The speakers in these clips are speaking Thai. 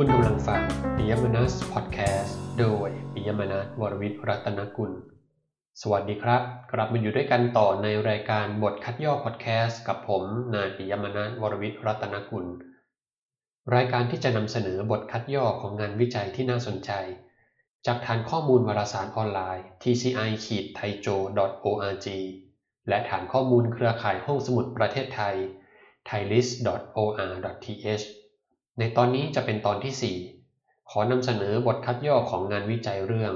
คุณกำลังฟังปิยมนัสพอดแคสต์โดยปิยมนัสวรวิทย์รัตนกุล สวัสดีครับ กลับมาอยู่ด้วยกันต่อในรายการบทคัดย่อพอดแคสต์กับผมนายปิยมนัสวรวิทย์รัตนกุล รายการที่จะนำเสนอบทคัดย่อของงานวิจัยที่น่าสนใจ จากฐานข้อมูลวารสารออนไลน์ tci-taijo.org และฐานข้อมูลเครือข่ายห้องสมุดประเทศไทย thailist.or.th ในตอนนี้จะเป็นตอนที่ 4 ขอนำเสนอบทคัดย่อของงานวิจัยเรื่อง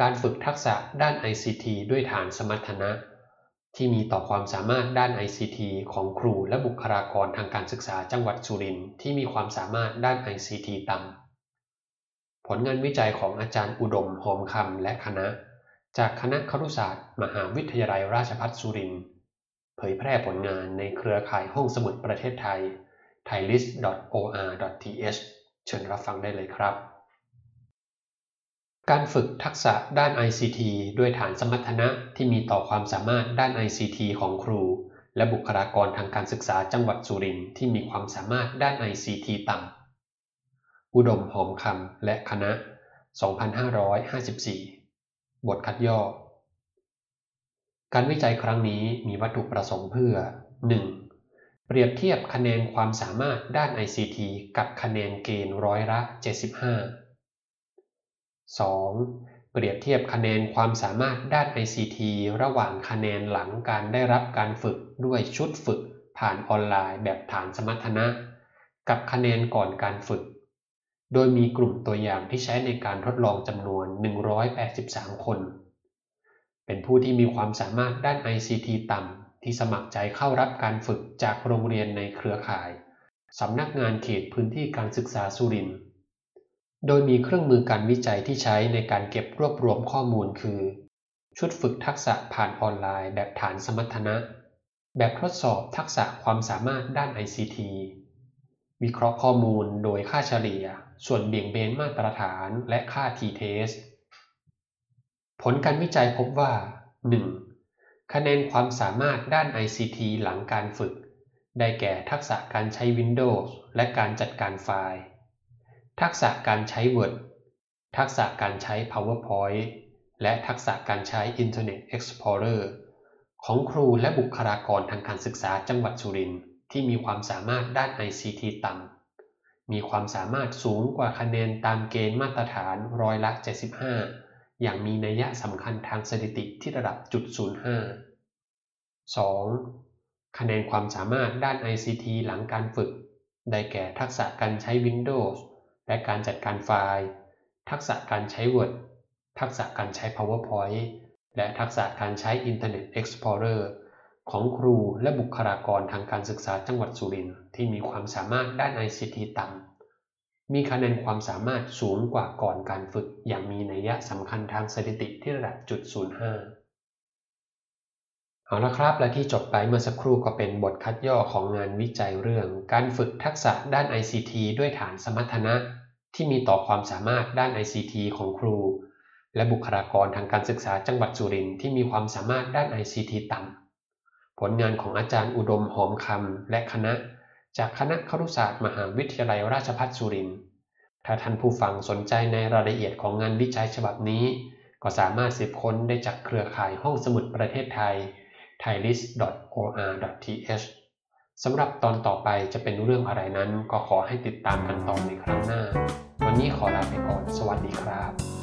การฝึกทักษะด้าน ICT ด้วยฐานสมรรถนะ ที่มีต่อความสามารถด้าน ICT ของครูและบุคลากรทางการศึกษาจังหวัดสุรินทร์ที่มีความสามารถด้าน ICT ต่ำผลงานวิจัยของอาจารย์อุดมหอมคำและคณะ จากคณะครุศาสตร์ มหาวิทยาลัยราชภัฏสุรินทร์เผยแพร่ผลงานในเครือข่ายห้องสมุดประเทศไทย thailis.or.th เชิญรับฟังได้เลยครับ การฝึกทักษะด้าน ICT ด้วยฐานสมรรถนะที่มีต่อความสามารถด้าน ICT ของครู และบุคลากรทางการศึกษาจังหวัดสุรินทร์ที่มีความสามารถด้าน ICT ต่ำอุดมหอมคำและคณะ 2554 บทคัดย่อ การวิจัยครั้งนี้มีวัตถุประสงค์เพื่อ 1. เปรียบเทียบคะแนนความสามารถด้าน ICT กับคะแนนเกณฑ์ร้อยละ 75 2. เปรียบเทียบคะแนนความสามารถด้าน ICT ระหว่างคะแนนหลังการได้รับการฝึกด้วยชุดฝึกผ่านออนไลน์แบบฐานสมรรถนะ กับคะแนนก่อนการฝึก โดยมีกลุ่มตัวอย่างที่ใช้ในการทดลองจำนวน 183 คน เป็นผู้ที่มีความสามารถด้าน ICT ต่ำ ที่สมัครใจเข้ารับการฝึกจากโรงเรียนในเครือข่าย สำนักงานเขตพื้นที่การศึกษาสุรินทร์ โดยมีเครื่องมือการวิจัยที่ใช้ในการเก็บรวบรวมข้อมูลคือ ชุดฝึกทักษะผ่านออนไลน์แบบฐานสมรรถนะ แบบทดสอบทักษะความสามารถด้าน ICT วิเคราะห์ข้อมูลโดยค่าเฉลี่ย ส่วนเบี่ยงเบนมาตรฐานและค่า t-test ผลการวิจัยพบว่า 1. คะแนนความสามารถด้าน ICT หลังการฝึก ได้แก่ทักษะการใช้ Windows และการจัดการไฟล์ ทักษะการใช้ Word ทักษะการใช้ PowerPoint และทักษะการใช้ Internet Explorer ของครูและบุคลากรทางการศึกษาจังหวัดสุรินทร์ที่มีความสามารถด้าน ICT ต่ำ มีความสามารถสูงกว่าคะแนนตามเกณฑ์มาตรฐานร้อยละ 75 อย่างมีนัยสำคัญทางสถิติที่ระดับจุด05 2. คะแนนความสามารถด้าน ICT หลังการฝึก ได้แก่ทักษะการใช้ Windows และการจัดการไฟล์ ทักษะการใช้ Word ทักษะการใช้ PowerPoint และทักษะการใช้ Internet Explorer ของครูและบุคลากรทางการศึกษาจังหวัดสุรินทร์ที่มีความสามารถด้าน ICT ต่ำ มีคะแนนความสามารถสูงกว่าก่อนการฝึกอย่างมีนัยสำคัญทางสถิติที่ระดับจุด05เอาละครับและที่จบไปเมื่อสักครู่ก็เป็นบทคัดย่อของงานวิจัยเรื่อง การฝึกทักษะด้าน ICT ด้วยฐานสมรรถนะ ที่มีต่อความสามารถด้าน ICT ของครู และบุคลากรทางการศึกษาจังหวัดสุรินทร์ที่มีความสามารถด้าน ICT ต่ำผลงานของอาจารย์อุดมหอมคำและคณะ จากคณะครุศาสตร์มหาวิทยาลัยราชภัฏสุรินทร์ ถ้าท่านผู้ฟังสนใจในรายละเอียดของงานวิจัยฉบับนี้ ก็สามารถสืบค้นได้จากเครือข่ายห้องสมุดประเทศไทย thailis.or.th สำหรับตอนต่อไปจะเป็นเรื่องอะไรนั้นก็ขอให้ติดตามกันต่อในครั้งหน้า วันนี้ขอลาไปก่อน สวัสดีครับ